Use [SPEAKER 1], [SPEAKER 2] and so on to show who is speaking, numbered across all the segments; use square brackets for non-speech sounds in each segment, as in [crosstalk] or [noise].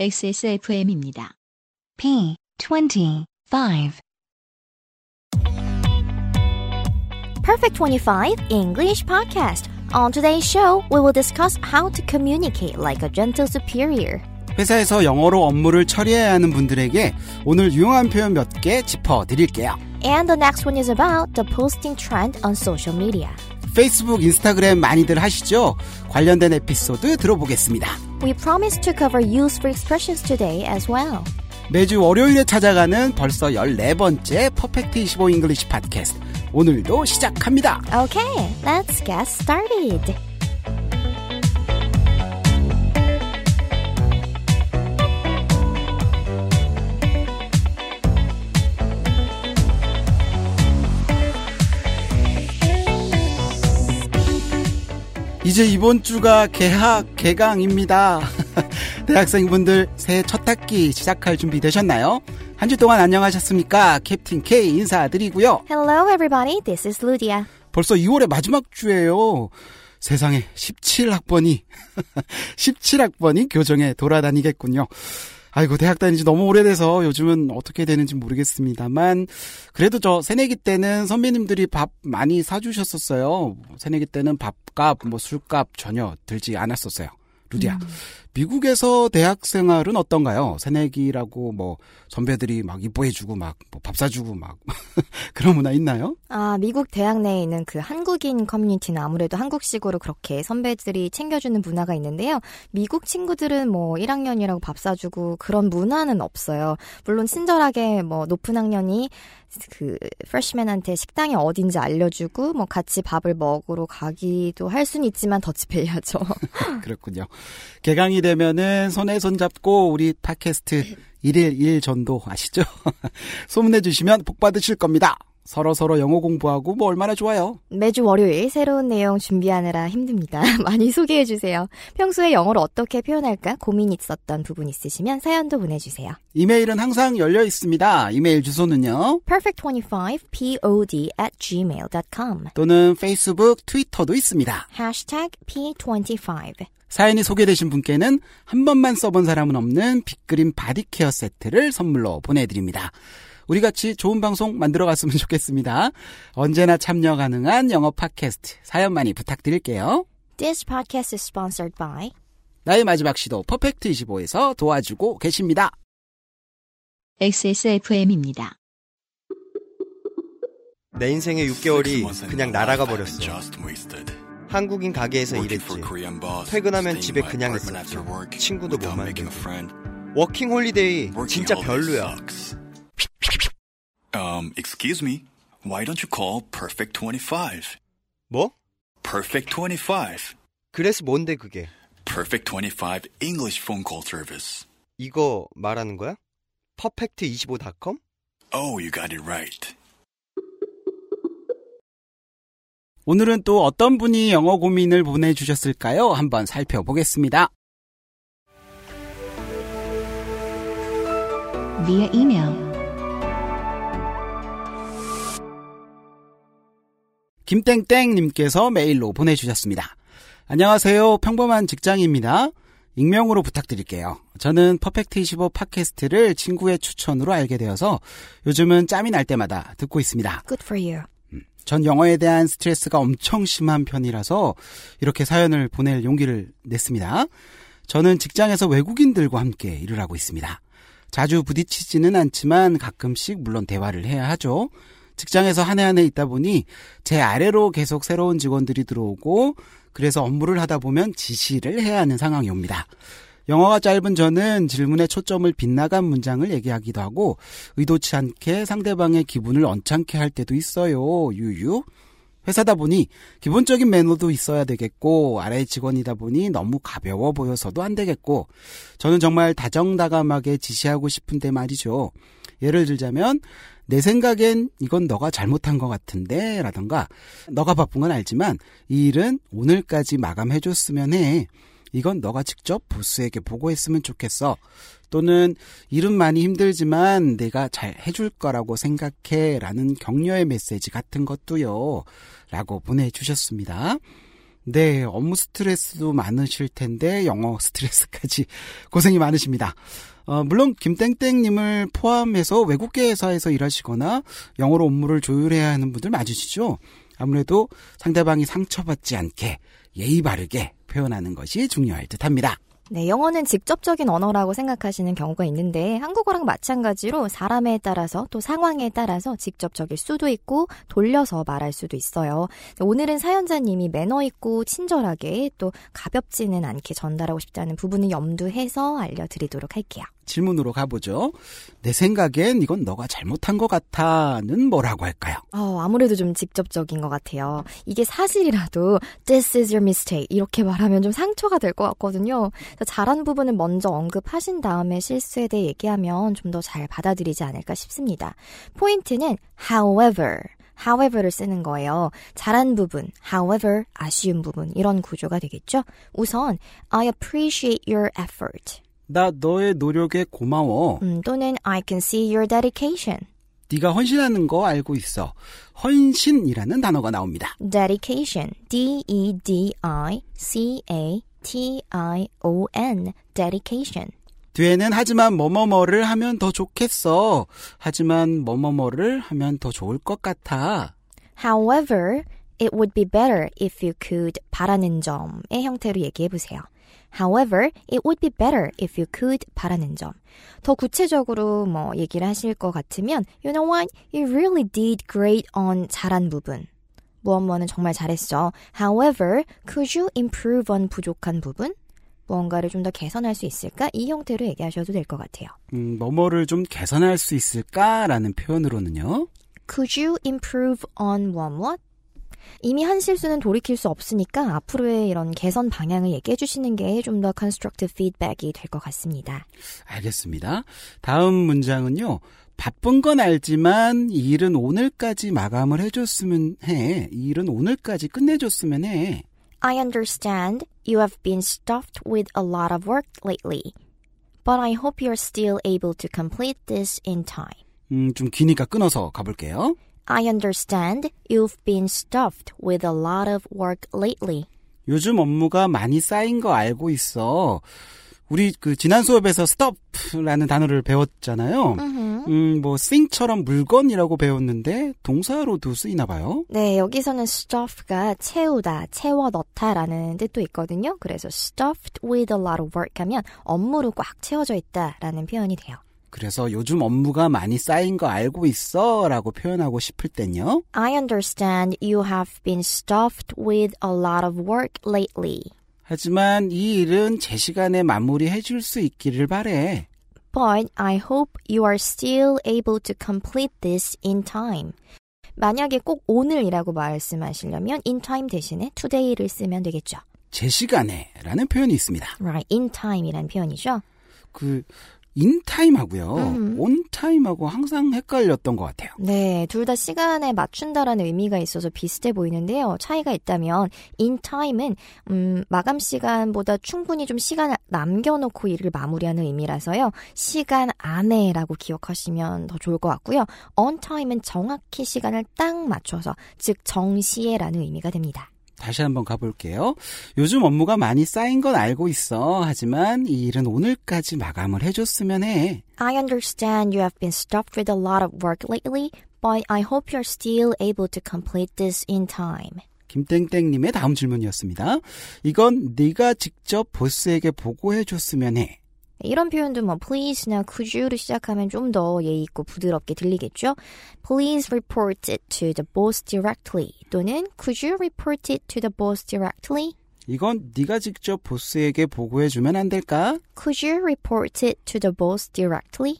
[SPEAKER 1] XSFM입니다.
[SPEAKER 2] P25
[SPEAKER 3] Perfect 25 English Podcast. On today's show, we will discuss how to communicate like a gentle superior.
[SPEAKER 4] 회사에서 영어로 업무를 처리해야 하는 분들에게 오늘 유용한 표현 몇 개 짚어 드릴게요.
[SPEAKER 3] And the next one is about the posting trend on social media.
[SPEAKER 4] 페이스북, 인스타그램 많이들 하시죠? 관련된 에피소드 들어보겠습니다.
[SPEAKER 3] We promise to cover useful expressions today as well.
[SPEAKER 4] 매주 월요일에 찾아가는 벌써 14번째 Perfect 25 English 팟캐스트. 오늘도 시작합니다.
[SPEAKER 3] Okay, let's get started.
[SPEAKER 4] 이제 이번 주가 개학 개강입니다. [laughs] 대학생분들 새해 첫 학기 시작할 준비 되셨나요? 한 주 동안 안녕하셨습니까? 캡틴 K 인사드리고요.
[SPEAKER 3] Hello, everybody. This is Ludia.
[SPEAKER 4] 벌써 2월의 마지막 주예요. 세상에 17학번이 17학번이 [laughs] 교정에 돌아다니겠군요. 아이고 대학 다니지 너무 오래돼서 요즘은 어떻게 되는지 모르겠습니다만 그래도 저 새내기 때는 선배님들이 밥 많이 사주셨었어요. 새내기 때는 밥값 뭐 술값 전혀 들지 않았었어요. 루디야. 미국에서 대학 생활은 어떤가요? 새내기라고 뭐 선배들이 막 이뻐해주고 막 밥 사주고 막 [laughs] 그런 문화 있나요?
[SPEAKER 3] 아, 미국 대학 내에 있는 그 한국인 커뮤니티는 아무래도 한국식으로 그렇게 선배들이 챙겨주는 문화가 있는데요. 미국 친구들은 뭐 1학년이라고 밥 사주고 그런 문화는 없어요. 물론 친절하게 뭐 높은 학년이 그 프레시맨한테 식당이 어딘지 알려주고 뭐 같이 밥을 먹으러 가기도 할 수는 있지만 더치페이하죠. [laughs] [laughs]
[SPEAKER 4] 그렇군요. 개강이 되면은 손에 손 잡고 우리 팟캐스트 1일 1 전도 아시죠? [laughs] 소문해 주시면 복 받으실 겁니다. 서로 서로 영어 공부하고 뭐 얼마나 좋아요.
[SPEAKER 3] 매주 월요일 새로운 내용 준비하느라 힘듭니다. [laughs] 많이 소개해 주세요. 평소에 영어를 어떻게 표현할까 고민 있었던 부분 있으시면 사연도 보내주세요.
[SPEAKER 4] 이메일은 항상 열려 있습니다. 이메일 주소는요.
[SPEAKER 3] perfect25pod at gmail.com
[SPEAKER 4] 또는 페이스북, 트위터도 있습니다.
[SPEAKER 3] hashtag p25
[SPEAKER 4] 사연이 소개되신 분께는 한 번만 써본 사람은 없는 빅그린 body care 세트를 선물로 보내드립니다. 우리 같이 좋은 방송 만들어 갔으면 [laughs] 좋겠습니다. 언제나 참여 가능한 영어 팟캐스트 사연 많이 부탁드릴게요.
[SPEAKER 3] This podcast is sponsored by
[SPEAKER 4] 나의 마지막 시도 Perfect 25에서 도와주고 계십니다.
[SPEAKER 1] XSFM입니다.
[SPEAKER 5] 내 인생의 6개월이 그냥 날아가 버렸어. 한국인 가게에서 일했지. 퇴근하면 집에 그냥 있었지. 친구도 못 만들고. 워킹 홀리데이 진짜 별로야.
[SPEAKER 6] Um, excuse me. Why don't you call Perfect 25?
[SPEAKER 5] 뭐?
[SPEAKER 6] Perfect 25.
[SPEAKER 5] 그래서 뭔데 그게?
[SPEAKER 6] Perfect 25 English phone call service.
[SPEAKER 5] 이거 말하는 거야? 퍼펙트25.com?
[SPEAKER 6] Oh, you got it right.
[SPEAKER 4] 오늘은 또 어떤 분이 영어 고민을 보내주셨을까요? 한번 살펴보겠습니다.
[SPEAKER 2] via email
[SPEAKER 4] 김땡땡님께서 메일로 보내주셨습니다. 안녕하세요. 평범한 직장입니다. 익명으로 부탁드릴게요. 저는 퍼펙트25 팟캐스트를 친구의 추천으로 알게 되어서 요즘은 짬이 날 때마다 듣고 있습니다.
[SPEAKER 3] Good for you.
[SPEAKER 4] 전 영어에 대한 스트레스가 엄청 심한 편이라서 이렇게 사연을 보낼 용기를 냈습니다. 저는 직장에서 외국인들과 함께 일을 하고 있습니다. 자주 부딪히지는 않지만 가끔씩 물론 대화를 해야 하죠. 직장에서 한 해 한 해 있다 보니 제 아래로 계속 새로운 직원들이 들어오고 그래서 업무를 하다 보면 지시를 해야 하는 상황이 옵니다. 영어가 짧은 저는 질문에 초점을 빗나간 문장을 얘기하기도 하고 의도치 않게 상대방의 기분을 언짢게 할 때도 있어요. 유유. 회사다 보니 기본적인 매너도 있어야 되겠고 아래 직원이다 보니 너무 가벼워 보여서도 안 되겠고 저는 정말 다정다감하게 지시하고 싶은데 말이죠. 예를 들자면 내 생각엔 이건 너가 잘못한 것 같은데 라던가 너가 바쁜 건 알지만 이 일은 오늘까지 마감해줬으면 해. 이건 너가 직접 보스에게 보고했으면 좋겠어. 또는 일은 많이 힘들지만 내가 잘 해줄 거라고 생각해 라는 격려의 메시지 같은 것도요. 라고 보내주셨습니다. 네, 업무 스트레스도 많으실 텐데 영어 [laughs] 스트레스까지 고생이 많으십니다. 어, 물론 김땡땡님을 포함해서 외국계 회사에서 일하시거나 영어로 업무를 조율해야 하는 분들 맞으시죠? 아무래도 상대방이 상처받지 않게 예의 바르게 표현하는 것이 중요할 듯합니다.
[SPEAKER 3] 네, 영어는 직접적인 언어라고 생각하시는 경우가 있는데 한국어랑 마찬가지로 사람에 따라서 또 상황에 따라서 직접적일 수도 있고 돌려서 말할 수도 있어요. 오늘은 사연자님이 매너 있고 친절하게 또 가볍지는 않게 전달하고 싶다는 부분을 염두해서 알려드리도록 할게요.
[SPEAKER 4] 질문으로 가보죠. 내 생각엔 이건 너가 잘못한 것 같아는 뭐라고 할까요?
[SPEAKER 3] 어, 아무래도 좀 직접적인 것 같아요. 이게 사실이라도 this is your mistake 이렇게 말하면 좀 상처가 될 것 같거든요. 잘한 부분은 먼저 언급하신 다음에 실수에 대해 얘기하면 좀 더 잘 받아들이지 않을까 싶습니다. 포인트는 however however를 쓰는 거예요. 잘한 부분, however, 아쉬운 부분 이런 구조가 되겠죠. 우선 I appreciate your effort.
[SPEAKER 4] 나 너의 노력에 고마워.
[SPEAKER 3] 음, 또는 I can see your dedication.
[SPEAKER 4] 네가 헌신하는 거 알고 있어. 헌신이라는 단어가 나옵니다.
[SPEAKER 3] dedication. D E D I C A T I O N. dedication.
[SPEAKER 4] 뒤에는 하지만 뭐뭐뭐를 하면 더 좋겠어. 하지만 뭐뭐뭐를 하면 더 좋을 것 같아.
[SPEAKER 3] However, it would be better if you could 바라는 점의 형태로 얘기해 보세요. However, it would be better if you could 바라는 점. 더 구체적으로 뭐 얘기를 하실 것 같으면 You know what? You really did great on 잘한 부분. 무엇뭐는 정말 잘했어. However, could you improve on 부족한 부분? 무언가를 좀 더 개선할 수 있을까? 이 형태로 얘기하셔도 될 것 같아요.
[SPEAKER 4] 음, 뭐뭐를 좀 개선할 수 있을까라는 표현으로는요.
[SPEAKER 3] Could you improve on what? 이미 한 실수는 돌이킬 수 없으니까 앞으로의 이런 개선 방향을 얘기해 주시는 게 좀더 constructive feedback이 될 것 같습니다.
[SPEAKER 4] 알겠습니다. 다음 문장은요. 바쁜 건 알지만 이 일은 오늘까지 마감을 해줬으면 해. 이 일은 오늘까지 끝내줬으면 해.
[SPEAKER 3] I understand you have been stuffed with a lot of work lately. But I hope you're still able to complete this in time.
[SPEAKER 4] 음, 좀 기니까 끊어서 가볼게요.
[SPEAKER 3] I understand you've been stuffed with a lot of work lately.
[SPEAKER 4] 요즘 업무가 많이 쌓인 거 알고 있어. 우리 그 지난 수업에서 stop라는 단어를 배웠잖아요. 음, 뭐 thing처럼 물건이라고 배웠는데 동사로도 쓰이나 봐요.
[SPEAKER 3] 네, 여기서는 stuff가 채우다, 채워 넣다라는 뜻도 있거든요. 그래서 stuffed with a lot of work 하면 업무로 꽉 채워져 있다라는 표현이 돼요.
[SPEAKER 4] 그래서 요즘 업무가 많이 쌓인 거 알고 있어 라고 표현하고 싶을 땐요.
[SPEAKER 3] I understand you have been stuffed with a lot of work lately.
[SPEAKER 4] 하지만 이 일은 제 시간에 마무리해 줄 수 있기를 바래.
[SPEAKER 3] But I hope you are still able to complete this in time. 만약에 꼭 오늘이라고 말씀하시려면 in time 대신에 today를 쓰면 되겠죠.
[SPEAKER 4] 제 시간에 라는 표현이 있습니다.
[SPEAKER 3] Right, in time이라는 표현이죠.
[SPEAKER 4] 그 인타임하고요.
[SPEAKER 3] 음.
[SPEAKER 4] 온타임하고 항상 헷갈렸던 것 같아요.
[SPEAKER 3] 네, 둘 다 시간에 맞춘다라는 의미가 있어서 비슷해 보이는데요. 차이가 있다면 in time은 음, 마감 시간보다 충분히 좀 시간을 남겨놓고 일을 마무리하는 의미라서요. 시간 안에라고 기억하시면 더 좋을 것 같고요. on time은 정확히 시간을 딱 맞춰서 즉 정시에라는 의미가 됩니다.
[SPEAKER 4] 다시 한번 가볼게요. 요즘 업무가 많이 쌓인 건 알고 있어. 하지만 이 일은 오늘까지 마감을 해줬으면 해.
[SPEAKER 3] I understand you have been stuffed with a lot of work lately, but I hope you're still able to complete this in time.
[SPEAKER 4] 김땡땡님의 다음 질문이었습니다. 이건 네가 직접 보스에게 보고해줬으면 해.
[SPEAKER 3] 이런 표현도 뭐 please나 could you로 시작하면 좀 더 예의 있고 부드럽게 들리겠죠. Please report it to the boss directly 또는 could you report it to the boss directly?
[SPEAKER 4] 이건 네가 직접 보스에게 보고해 주면 안 될까?
[SPEAKER 3] Could you report it to the boss directly?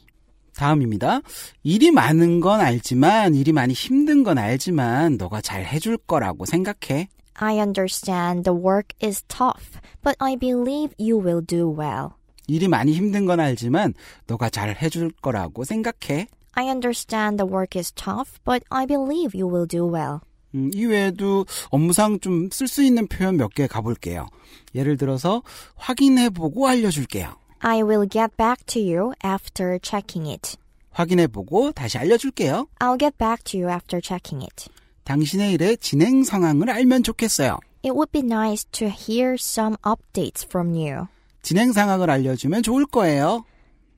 [SPEAKER 4] 다음입니다. 일이 많은 건 알지만 일이 많이 힘든 건 알지만 너가 잘 해줄 거라고 생각해.
[SPEAKER 3] I understand the work is tough, but I believe you will do well.
[SPEAKER 4] 일이 많이 힘든 건 알지만 너가 잘 해줄 거라고 생각해.
[SPEAKER 3] I understand the work is tough, but I believe you will do well.
[SPEAKER 4] 음, 이외에도 업무상 좀 쓸 수 있는 표현 몇 개 가볼게요. 예를 들어서 확인해보고 알려줄게요.
[SPEAKER 3] I will get back to you after checking it.
[SPEAKER 4] 확인해보고 다시 알려줄게요.
[SPEAKER 3] I'll get back to you after checking it.
[SPEAKER 4] 당신의 일의 진행 상황을 알면 좋겠어요.
[SPEAKER 3] It would be nice to hear some updates from you.
[SPEAKER 4] 진행 상황을 알려주면 좋을 거예요.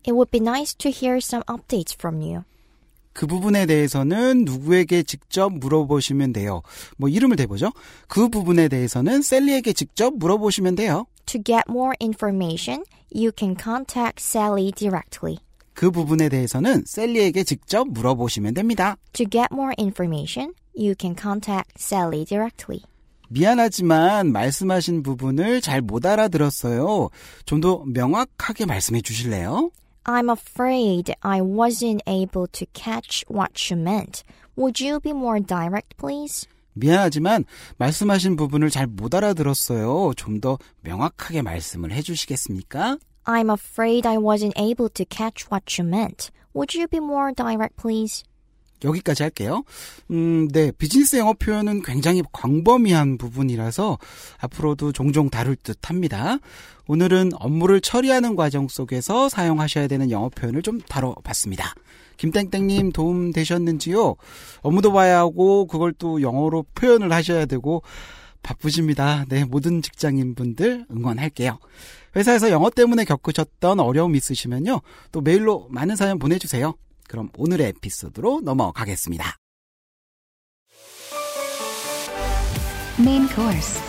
[SPEAKER 3] It would be nice to hear some updates from you.
[SPEAKER 4] 그 부분에 대해서는 누구에게 직접 물어보시면 돼요. 뭐 이름을 대보죠. 그 부분에 대해서는 셀리에게 직접 물어보시면 돼요.
[SPEAKER 3] To get more information, you can contact Sally directly.
[SPEAKER 4] 그 부분에 대해서는 셀리에게 직접 물어보시면 됩니다.
[SPEAKER 3] To get more information, you can contact Sally directly.
[SPEAKER 4] 미안하지만 말씀하신 부분을 잘 못 알아들었어요. 좀 더 명확하게 말씀해 주실래요?
[SPEAKER 3] I'm afraid I wasn't able to catch what you meant. Would you be more direct, please?
[SPEAKER 4] 미안하지만 말씀하신 부분을 잘 못 알아들었어요. 좀 더 명확하게 말씀을 해 주시겠습니까?
[SPEAKER 3] I'm afraid I wasn't able to catch what you meant. Would you be more direct, please?
[SPEAKER 4] 여기까지 할게요. 음, 네. 비즈니스 영어 표현은 굉장히 광범위한 부분이라서 앞으로도 종종 다룰 듯 합니다. 오늘은 업무를 처리하는 과정 속에서 사용하셔야 되는 영어 표현을 좀 다뤄봤습니다. 김땡땡님 도움 되셨는지요? 업무도 봐야 하고 그걸 또 영어로 표현을 하셔야 되고 바쁘십니다. 네, 모든 직장인 분들 응원할게요. 회사에서 영어 때문에 겪으셨던 어려움 있으시면요. 또 메일로 많은 사연 보내주세요. 그럼 오늘의 에피소드로 넘어가겠습니다.
[SPEAKER 2] Main course.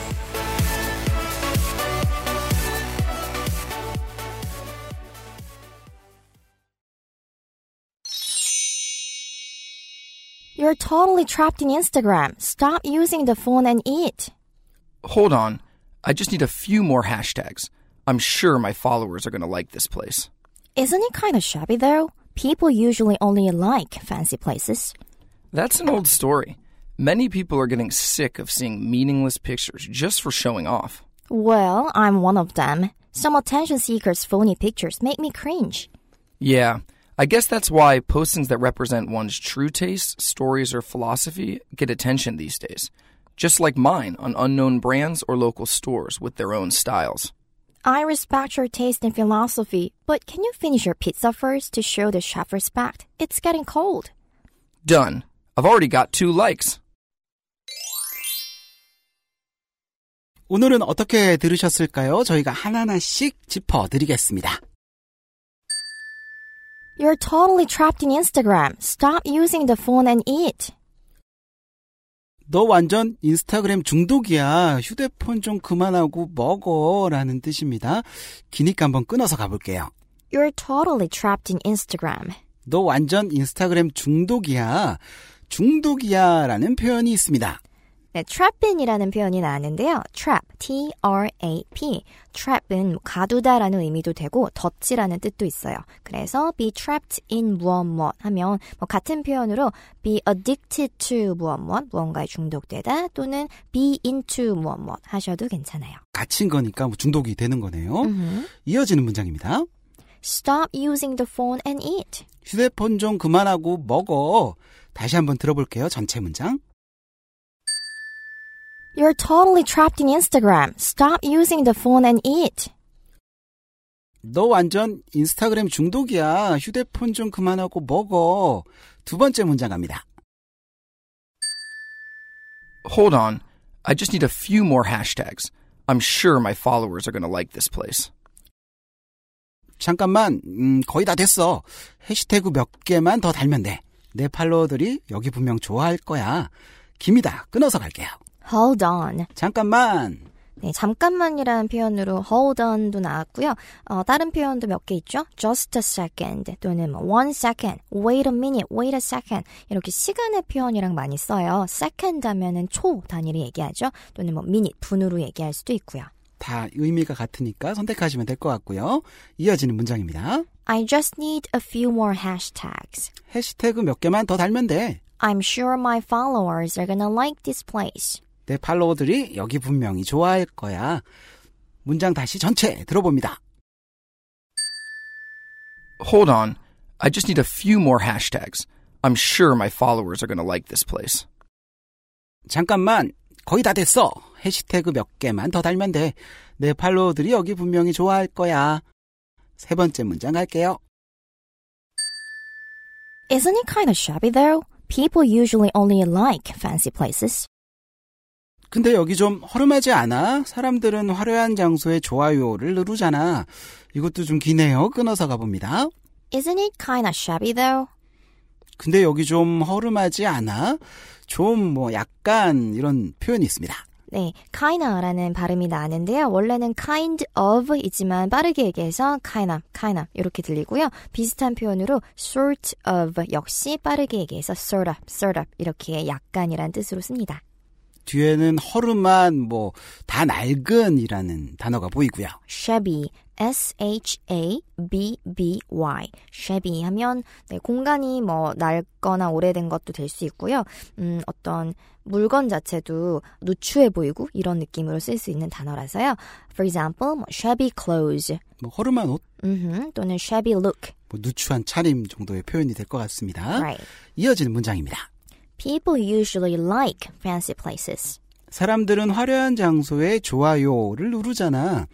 [SPEAKER 3] You're totally trapped in Instagram. Stop using the phone and eat.
[SPEAKER 1] Hold on. I just need a few more hashtags. I'm sure my followers are going to like this place.
[SPEAKER 3] Isn't it kind of shabby though? People usually only like fancy places.
[SPEAKER 1] That's an old story. Many people are getting sick of seeing meaningless pictures just for showing off.
[SPEAKER 3] Well, I'm one of them. Some attention seekers' phony pictures make me cringe.
[SPEAKER 1] Yeah, I guess that's why postings that represent one's true tastes, stories, or philosophy get attention these days. Just like mine on unknown brands or local stores with their own styles.
[SPEAKER 3] I respect your taste and philosophy, but can you finish your pizza first to show the chef respect? It's getting cold.
[SPEAKER 1] Done. I've already got two likes.
[SPEAKER 4] 오늘은 어떻게 들으셨을까요? 저희가 하나하나씩 짚어드리겠습니다.
[SPEAKER 3] You're totally trapped in Instagram. Stop using the phone and eat.
[SPEAKER 4] 너 완전 인스타그램 중독이야. 휴대폰 좀 그만하고 먹어. 라는 뜻입니다. 기니까 한번 끊어서 가볼게요.
[SPEAKER 3] You're totally trapped in Instagram.
[SPEAKER 4] 너 완전 인스타그램 중독이야. 중독이야. 라는 표현이 있습니다.
[SPEAKER 3] 네, trapin이라는 표현이 나왔는데요. trap, T-R-A-P. trap은 가두다라는 의미도 되고 덫이라는 뜻도 있어요. 그래서 be trapped in 무엇 무엇 하면 뭐 같은 표현으로 be addicted to 무엇 무엇 무언가에 중독되다 또는 be into 무엇 무엇 하셔도 괜찮아요.
[SPEAKER 4] 갇힌 거니까 뭐 중독이 되는 거네요.
[SPEAKER 3] 음흠.
[SPEAKER 4] 이어지는 문장입니다.
[SPEAKER 3] Stop using the phone and eat.
[SPEAKER 4] 휴대폰 좀 그만하고 먹어. 다시 한번 들어볼게요. 전체 문장.
[SPEAKER 3] You're totally trapped in Instagram. Stop using the phone and eat.
[SPEAKER 4] 너 완전 인스타그램 중독이야. 휴대폰 좀 그만하고 먹어. 두 번째 문장 갑니다.
[SPEAKER 1] Hold on. I just need a few more hashtags. I'm sure my followers are going to like this place.
[SPEAKER 4] 잠깐만, 음, 거의 다 됐어. 해시태그 몇 개만 더 달면 돼. 내 팔로워들이 여기 분명 좋아할 거야. 김이다. 끊어서 갈게요.
[SPEAKER 3] Hold on.
[SPEAKER 4] 잠깐만.
[SPEAKER 3] 네, 잠깐만이라는 표현으로 hold on도 나왔고요. 어, 다른 표현도 몇 개 있죠. just a second 또는 뭐 one second, wait a minute, wait a second 이렇게 시간의 표현이랑 많이 써요. second 하면은 초 단위로 얘기하죠. 또는 뭐 minute, 분으로 얘기할 수도 있고요.
[SPEAKER 4] 다 의미가 같으니까 선택하시면 될 것 같고요. 이어지는 문장입니다.
[SPEAKER 3] I just need a few more hashtags.
[SPEAKER 4] 해시태그 몇 개만 더 달면 돼.
[SPEAKER 3] I'm sure my followers are gonna like this place.
[SPEAKER 4] 내 팔로워들이 여기 분명히 좋아할 거야. 문장 다시 전체 들어봅니다.
[SPEAKER 1] Hold on. I just need a few more hashtags. I'm sure my followers are going to like this place.
[SPEAKER 4] 잠깐만, 거의 다 됐어. 해시태그 몇 개만 더 달면 돼. 내 팔로워들이 여기 분명히 좋아할 거야. 세 번째 문장 갈게요.
[SPEAKER 3] Isn't it kind of shabby though? People usually only like fancy places.
[SPEAKER 4] 근데 여기 좀 허름하지 않아? 사람들은 화려한 장소에 좋아요를 누르잖아. 이것도 좀 기네요. 끊어서 가봅니다.
[SPEAKER 3] Isn't it kinda shabby though?
[SPEAKER 4] 근데 여기 좀 허름하지 않아? 좀 뭐 약간 이런 표현이 있습니다.
[SPEAKER 3] 네, kinda라는 발음이 나는데요. 원래는 kind of 이지만 빠르게 얘기해서 kinda, kinda 이렇게 들리고요. 비슷한 표현으로 sort of 역시 빠르게 얘기해서 sort of, sort of 이렇게 약간이란 뜻으로 씁니다.
[SPEAKER 4] 뒤에는 허름한 뭐 다 낡은이라는 단어가 보이고요.
[SPEAKER 3] shabby, S-H-A-B-B-Y, shabby 하면 네, 공간이 뭐 낡거나 오래된 것도 될 수 있고요. 음, 어떤 물건 자체도 누추해 보이고 이런 느낌으로 쓸 수 있는 단어라서요. For example, 뭐 shabby clothes,
[SPEAKER 4] 뭐 허름한 옷,
[SPEAKER 3] 음흠, 또는 shabby look.
[SPEAKER 4] 뭐 누추한 차림 정도의 표현이 될 것 같습니다.
[SPEAKER 3] Right.
[SPEAKER 4] 이어지는 문장입니다.
[SPEAKER 3] People usually like fancy places.
[SPEAKER 4] 사람들은 화려한 장소에 좋아요를 누르잖아.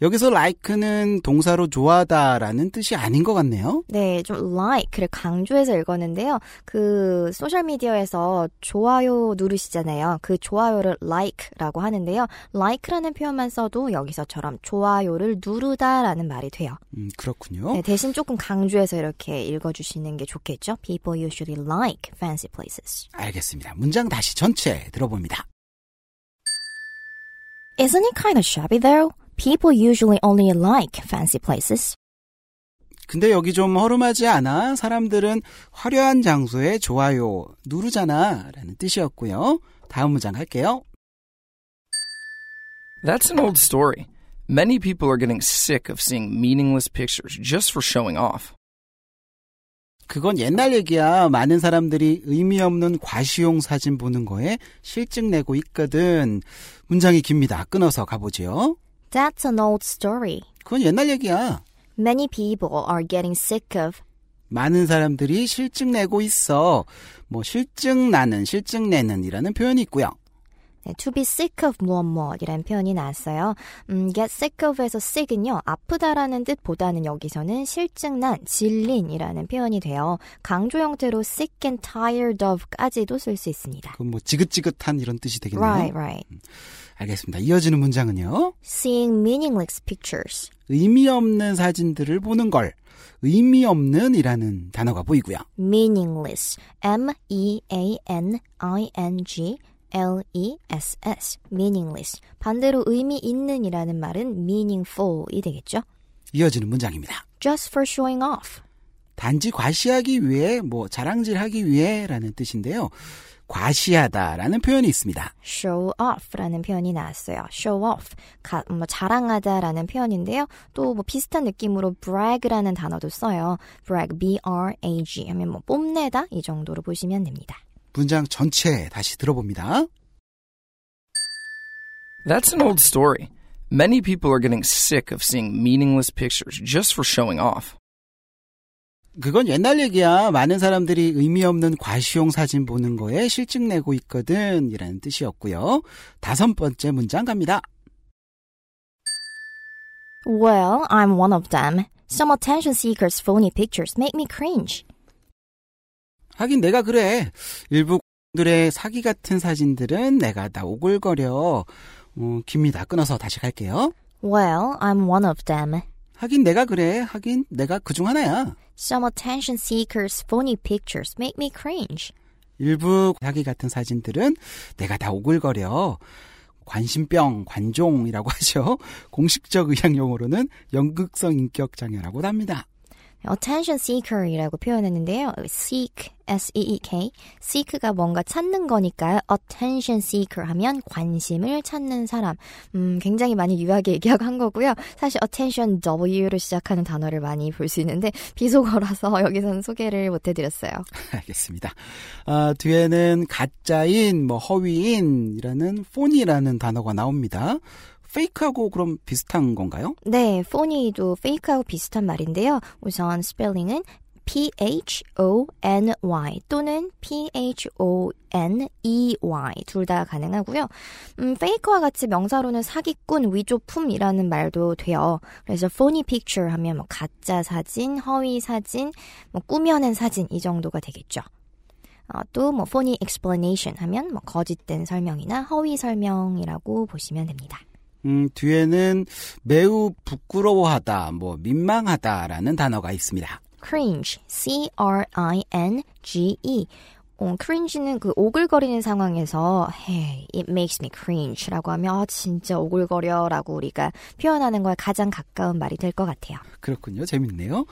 [SPEAKER 4] 여기서 like는 동사로 좋아하다라는 뜻이 아닌 것 같네요.
[SPEAKER 3] 네, 좀 like를 강조해서 읽었는데요. 그 소셜 미디어에서 좋아요 누르시잖아요. 그 좋아요를 like라고 하는데요. like라는 표현만 써도 여기서처럼 좋아요를 누르다라는 말이 돼요.
[SPEAKER 4] 음, 그렇군요.
[SPEAKER 3] 네, 대신 조금 강조해서 이렇게 읽어주시는 게 좋겠죠. People usually like fancy places.
[SPEAKER 4] 알겠습니다. 문장 다시 전체 들어봅니다.
[SPEAKER 3] Isn't it kind of shabby though? People usually only like fancy places.
[SPEAKER 4] 근데 여기 좀 허름하지 않아? 사람들은 화려한 장소에 좋아요 누르잖아. 라는 뜻이었고요. 다음 문장 할게요.
[SPEAKER 1] That's an old story. Many people are getting sick of seeing meaningless pictures just for showing off.
[SPEAKER 4] 그건 옛날 얘기야. 많은 사람들이 의미 없는 과시용 사진 보는 거에 실증 내고 있거든. 문장이 깁니다. 끊어서 가보죠.
[SPEAKER 3] That's an old story.
[SPEAKER 4] 그건 옛날 얘기야.
[SPEAKER 3] Many people are getting sick of
[SPEAKER 4] 많은 사람들이 실증 내고 있어. 뭐 실증 나는, 실증 내는 이라는 표현이 있고요.
[SPEAKER 3] 네, to be sick of 무엇 무엇이라는 표현이 나왔어요. 음, get sick of에서 sick은요, 아프다라는 뜻보다는 여기서는 실증난, 질린이라는 표현이 돼요. 강조 형태로 sick and tired of까지도 쓸 수 있습니다.
[SPEAKER 4] 그건 뭐 지긋지긋한 이런 뜻이 되겠네요.
[SPEAKER 3] Right, right.
[SPEAKER 4] 알겠습니다. 이어지는 문장은요.
[SPEAKER 3] Seeing meaningless pictures.
[SPEAKER 4] 의미 없는 사진들을 보는 걸 의미 없는 이라는 단어가 보이고요.
[SPEAKER 3] meaningless. M-E-A-N-I-N-G L-E-S-S. meaningless. 반대로 의미 있는 이라는 말은 meaningful이 되겠죠.
[SPEAKER 4] 이어지는 문장입니다.
[SPEAKER 3] just for showing off.
[SPEAKER 4] 단지 과시하기 위해 뭐 자랑질하기 위해라는 뜻인데요. 과시하다라는 표현이 있습니다.
[SPEAKER 3] show off라는 표현이 나왔어요. show off. 가, 뭐 자랑하다라는 표현인데요. 또 뭐 비슷한 느낌으로 brag라는 단어도 써요. brag, B-R-A-G 하면 뭐 뽐내다 이 정도로 보시면 됩니다.
[SPEAKER 4] 문장 전체 다시 들어봅니다.
[SPEAKER 1] That's an old story. Many people are getting sick of seeing meaningless pictures just for showing off.
[SPEAKER 4] 그건 옛날 얘기야. 많은 사람들이 의미 없는 과시용 사진 보는 거에 실증 내고 있거든. 이라는 뜻이었고요. 다섯 번째 문장 갑니다.
[SPEAKER 3] Well, I'm one of them. Some attention seekers' phony pictures make me cringe.
[SPEAKER 4] 하긴 내가 그래. 일부 들의 사기 같은 사진들은 내가 다 오글거려. 어, 깁니다. 끊어서 다시 갈게요.
[SPEAKER 3] Well, I'm one of them.
[SPEAKER 4] 하긴 내가 그래. 하긴 내가 그중 하나야.
[SPEAKER 3] Some attention seekers' phony pictures make me cringe.
[SPEAKER 4] 일부 사기 같은 사진들은 내가 다 오글거려. 관심병, 관종이라고 [laughs] 하죠. 공식적 의학 용어로는 연극성 인격 장애라고 합니다.
[SPEAKER 3] Attention seeker이라고 표현했는데요. seek, S-E-E-K. seek가 뭔가 찾는 거니까요. attention seeker 하면 관심을 찾는 사람. 음, 굉장히 많이 유하게 얘기하고 한 거고요. 사실 attention W로 시작하는 단어를 많이 볼 수 있는데 비속어라서 [laughs] 여기서는 소개를 못 해드렸어요. [laughs]
[SPEAKER 4] 알겠습니다. 아, 뒤에는 가짜인, 뭐 허위인이라는 폰이라는 단어가 나옵니다. 페이크하고 그럼 비슷한 건가요?
[SPEAKER 3] 네, phony도 페이크하고 비슷한 말인데요. 우선 스펠링은 P-H-O-N-Y 또는 P-H-O-N-E-Y 둘 다 가능하고요. 음, 페이크와 같이 명사로는 사기꾼, 위조품이라는 말도 돼요. 그래서 phony picture 하면 뭐 가짜 사진, 허위 사진, 뭐 꾸며낸 사진 이 정도가 되겠죠. 어, 또뭐 phony explanation 하면 뭐 거짓된 설명이나 허위 설명이라고 보시면 됩니다.
[SPEAKER 4] 음, 뒤에는 매우 부끄러워하다, 뭐 민망하다라는 단어가 있습니다.
[SPEAKER 3] cringe, C-R-I-N-G-E. 어, cringe는 그 오글거리는 상황에서 hey, it makes me cringe라고 하면 아, 진짜 오글거려라고 우리가 표현하는 거에 가장 가까운 말이 될 것 같아요.
[SPEAKER 4] 그렇군요. 재밌네요.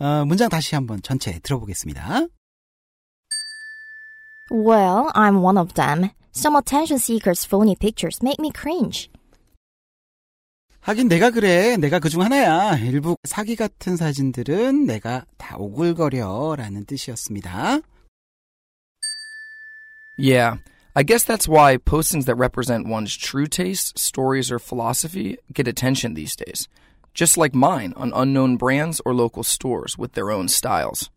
[SPEAKER 4] 어, 문장 다시 한번 전체 들어보겠습니다.
[SPEAKER 3] Well, I'm one of them. Some attention seekers' phony pictures make me cringe.
[SPEAKER 4] 하긴 내가 그래. 내가 그중 하나야. 일부 사기 같은 사진들은 내가 다 오글거려 라는 뜻이었습니다.
[SPEAKER 1] Yeah, I guess that's why postings that represent one's true tastes, stories, or philosophy get attention these days. Just like mine on unknown brands or local stores with their own styles.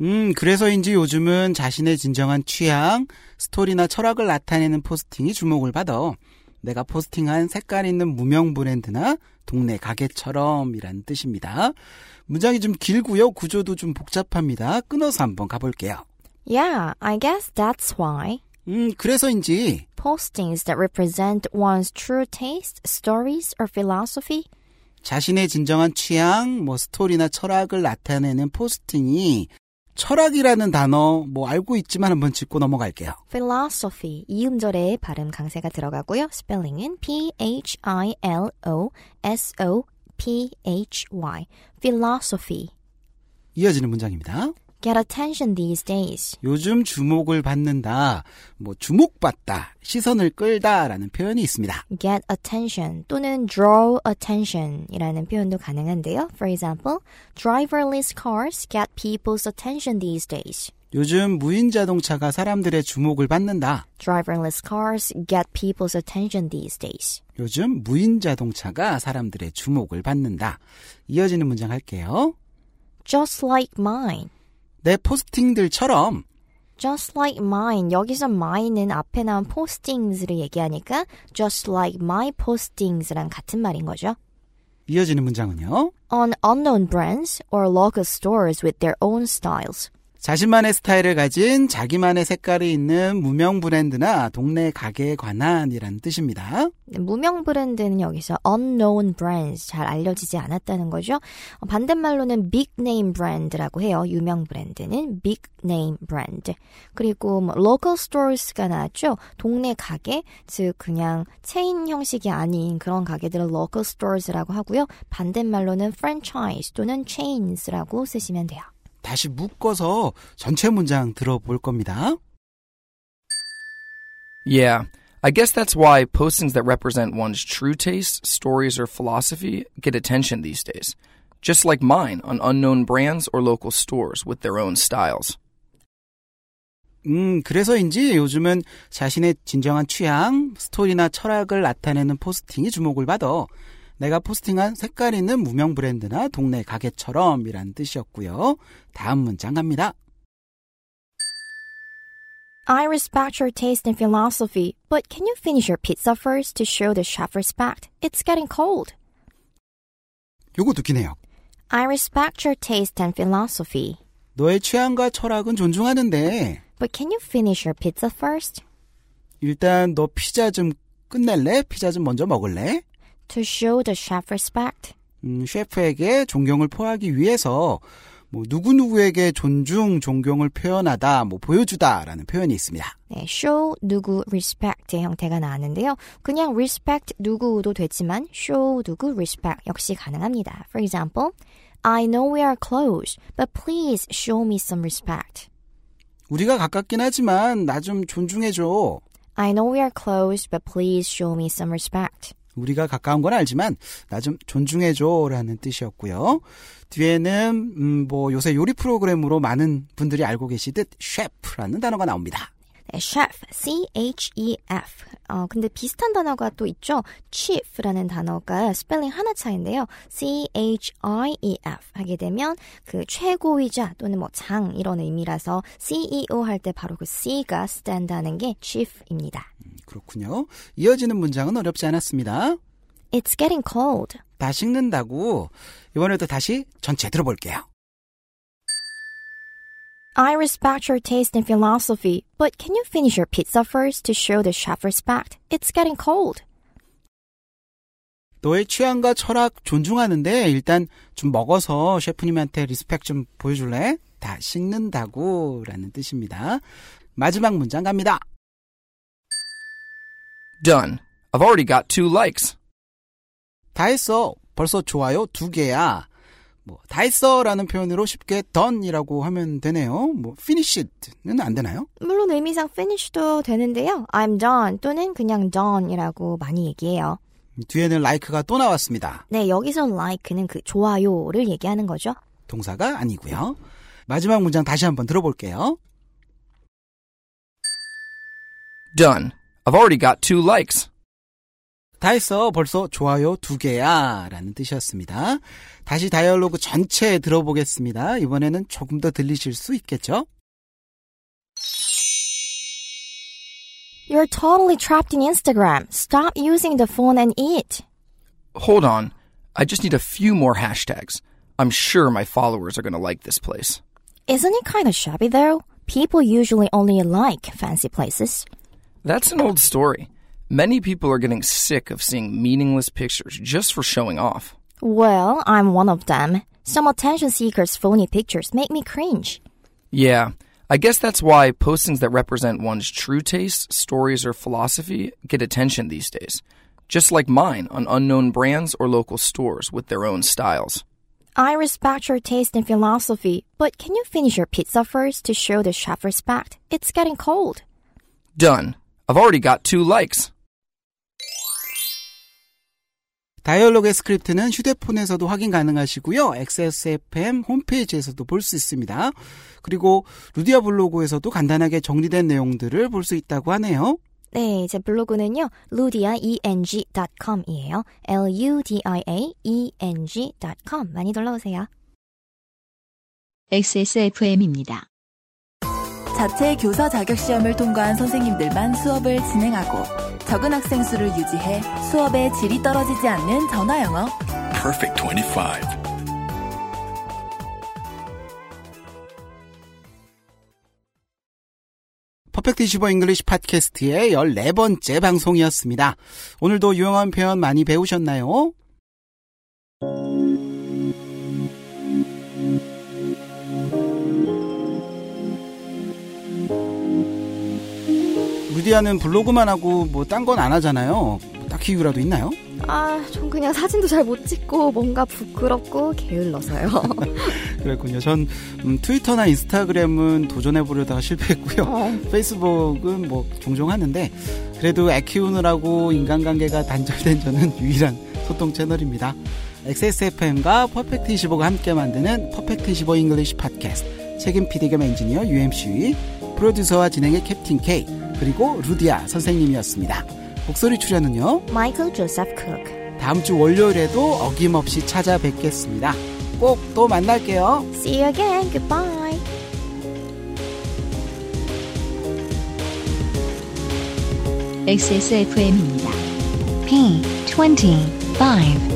[SPEAKER 4] 음, 그래서인지 요즘은 자신의 진정한 취향, 스토리나 철학을 나타내는 포스팅이 주목을 받아. 내가 포스팅한 색깔 있는 무명 브랜드나 동네 가게처럼이란 뜻입니다. 문장이 좀 길고요. 구조도 좀 복잡합니다. 끊어서 한번 가볼게요.
[SPEAKER 3] Yeah, I guess that's why.
[SPEAKER 4] 음, 그래서인지
[SPEAKER 3] Postings that represent one's true taste, stories, or philosophy
[SPEAKER 4] 자신의 진정한 취향, 뭐 스토리나 철학을 나타내는 포스팅이 철학이라는 단어 뭐 알고 있지만 한번 짚고 넘어갈게요.
[SPEAKER 3] philosophy 이 음절에 발음 강세가 들어가고요. 스펠링은 P-H-I-L-O-S-O-P-H-Y philosophy
[SPEAKER 4] 이어지는 문장입니다.
[SPEAKER 3] Get attention these days.
[SPEAKER 4] 요즘 주목을 받는다, 뭐 주목받다, 시선을 끌다라는 표현이 있습니다.
[SPEAKER 3] get attention 또는 draw attention이라는 표현도 가능한데요. For example, driverless cars get people's attention these days.
[SPEAKER 4] 요즘 무인 자동차가 사람들의 주목을 받는다.
[SPEAKER 3] Driverless cars get people's attention these days.
[SPEAKER 4] 요즘 무인 자동차가 사람들의 주목을 받는다. 이어지는 문장 할게요.
[SPEAKER 3] Just like mine.
[SPEAKER 4] 내 포스팅들처럼
[SPEAKER 3] Just like mine. 여기서 mine은 앞에 나온 postings를 얘기하니까 just like my postings랑 같은 말인 거죠.
[SPEAKER 4] 이어지는 문장은요.
[SPEAKER 3] On unknown brands or local stores with their own styles.
[SPEAKER 4] 자신만의 스타일을 가진 자기만의 색깔이 있는 무명 브랜드나 동네 가게에 관한이라는 뜻입니다.
[SPEAKER 3] 무명 브랜드는 여기서 unknown brands 잘 알려지지 않았다는 거죠. 어, 반대말로는 big name brand라고 해요. 유명 브랜드는 big name brand. 그리고 뭐 local stores가 나왔죠. 동네 가게, 즉 그냥 체인 형식이 아닌 그런 가게들을 local stores라고 하고요. 반대말로는 franchise 또는 chains라고 쓰시면 돼요.
[SPEAKER 4] 다시 묶어서 전체 문장 들어볼 겁니다.
[SPEAKER 1] Yeah, I guess that's why postings that represent one's true tastes, stories, or philosophy get attention these days. Just like mine on unknown brands or local stores with their own styles.
[SPEAKER 4] 음, 그래서인지 요즘은 자신의 진정한 취향, 스토리나 철학을 나타내는 포스팅이 주목을 받아 내가 포스팅한 색깔 있는 무명 브랜드나 동네 가게처럼이란 뜻이었고요. 다음 문장 갑니다.
[SPEAKER 3] I respect your taste and philosophy, but can you finish your pizza first to show the chef respect? It's getting cold.
[SPEAKER 4] 요거 듣기네요.
[SPEAKER 3] I respect your taste and philosophy,
[SPEAKER 4] 너의 취향과 철학은 존중하는데
[SPEAKER 3] but can you finish your pizza first?
[SPEAKER 4] 일단 너 피자 좀 끝낼래? 피자 좀 먼저 먹을래?
[SPEAKER 3] To show the chef respect.
[SPEAKER 4] 음, 셰프에게 존경을 표하기 위해서 뭐 누구누구에게 존중, 존경을 표현하다, 뭐 보여주다라는 표현이 있습니다.
[SPEAKER 3] 네, show 누구 respect의 형태가 나왔는데요. 그냥 respect 누구도 되지만 show 누구 respect 역시 가능합니다. For example, I know we are close, but please show me some respect.
[SPEAKER 4] 우리가 가깝긴 하지만 나 좀 존중해줘.
[SPEAKER 3] I know we are close, but please show me some respect.
[SPEAKER 4] 우리가 가까운 건 알지만 나 좀 존중해줘라는 뜻이었고요. 뒤에는 음, 뭐 요새 요리 프로그램으로 많은 분들이 알고 계시듯 셰프라는 단어가 나옵니다.
[SPEAKER 3] 네, chef, C-H-E-F. 어, 근데 비슷한 단어가 또 있죠. chief라는 단어가 스펠링 하나 차인데요. C-H-I-E-F 하게 되면 그 최고이자 또는 뭐 장 이런 의미라서 CEO 할 때 바로 그 C가 stand 하는 게 chief입니다.
[SPEAKER 4] 그렇군요. 이어지는 문장은 어렵지 않았습니다.
[SPEAKER 3] It's getting cold.
[SPEAKER 4] 다 식는다고 이번에도 다시 전체 들어볼게요.
[SPEAKER 3] I respect your taste and philosophy, but can you finish your pizza first to show the chef respect? It's getting cold.
[SPEAKER 4] 너의 취향과 철학 존중하는데 일단 좀 먹어서 셰프님한테 respect 좀 보여줄래? 다 식는다고 라는 뜻입니다. 마지막 문장 갑니다.
[SPEAKER 1] Done. I've already got two likes.
[SPEAKER 4] 다 했어. 벌써 좋아요 두 개야. 뭐, 다 했어 라는 표현으로 쉽게 done이라고 하면 되네요. 뭐, finished는 안 되나요?
[SPEAKER 3] 물론 의미상 finish도 되는데요. I'm done 또는 그냥 done이라고 많이 얘기해요.
[SPEAKER 4] 뒤에는 like가 또 나왔습니다.
[SPEAKER 3] 네, 여기서 like는 그 좋아요를 얘기하는 거죠.
[SPEAKER 4] 동사가 아니고요. 마지막 문장 다시 한번 들어볼게요.
[SPEAKER 1] Done. I've already got two likes.
[SPEAKER 4] 다 했어. 벌써 좋아요 두 개야. 라는 뜻이었습니다. 다시 다이얼로그 전체 들어보겠습니다. 이번에는 조금 더 들리실 수 있겠죠?
[SPEAKER 3] You're totally trapped in Instagram. Stop using the phone and eat.
[SPEAKER 1] Hold on. I just need a few more hashtags. I'm sure my followers are going to like this place.
[SPEAKER 3] Isn't it kind of shabby though? People usually only like fancy places.
[SPEAKER 1] That's an old story. Many people are getting sick of seeing meaningless pictures just for showing off.
[SPEAKER 3] Well, I'm one of them. Some attention seekers' phony pictures make me cringe.
[SPEAKER 1] Yeah, I guess that's why postings that represent one's true taste, stories, or philosophy get attention these days. Just like mine on unknown brands or local stores with their own styles.
[SPEAKER 3] I respect your taste and philosophy, but can you finish your pizza first to show the chef respect? It's getting cold.
[SPEAKER 1] Done. I've already got two likes.
[SPEAKER 4] 다이얼로그의 스크립트는 휴대폰에서도 확인 가능하시고요. XSFM 홈페이지에서도 볼 수 있습니다. 그리고 루디아 블로그에서도 간단하게 정리된 내용들을 볼 수 있다고 하네요.
[SPEAKER 3] 네, 제 블로그는요, ludiaeng.com이에요. L-U-D-I-A-E-N-G.com. 많이 놀러 오세요.
[SPEAKER 2] XSFM입니다.
[SPEAKER 7] 자체 교사 자격 시험을 통과한 선생님들만 수업을 진행하고 적은 학생 수를 유지해 수업의 질이 떨어지지 않는 전화 영어.
[SPEAKER 6] Perfect 25.
[SPEAKER 4] Perfect 25 English 팟캐스트의 14번째 방송이었습니다. 오늘도 유용한 표현 많이 배우셨나요? 루디아는 블로그만 하고 뭐 딴 건 안 하잖아요. 뭐 딱히 이유라도 있나요?
[SPEAKER 3] 아, 전 그냥 사진도 잘 못 찍고 뭔가 부끄럽고 게을러서요. [laughs]
[SPEAKER 4] 그랬군요. 전 음, 트위터나 인스타그램은 도전해 보려다가 실패했고요.
[SPEAKER 3] 어.
[SPEAKER 4] 페이스북은 뭐 종종 하는데 그래도 애 키우느라고 인간관계가 단절된 저는 [laughs] 유일한 소통 채널입니다. XSFM과 Perfect 25가 함께 만드는 Perfect 25 English 팟캐스트 책임 PD 겸 엔지니어 UMC 프로듀서와 진행의 캡틴 K 그리고 루디아 선생님이었습니다. 목소리 출연은요.
[SPEAKER 3] 마이클 조셉 쿡.
[SPEAKER 4] 다음 주 월요일에도 어김없이 찾아뵙겠습니다. 꼭 또 만날게요.
[SPEAKER 3] See you again. Goodbye.
[SPEAKER 2] XSFM입니다. P25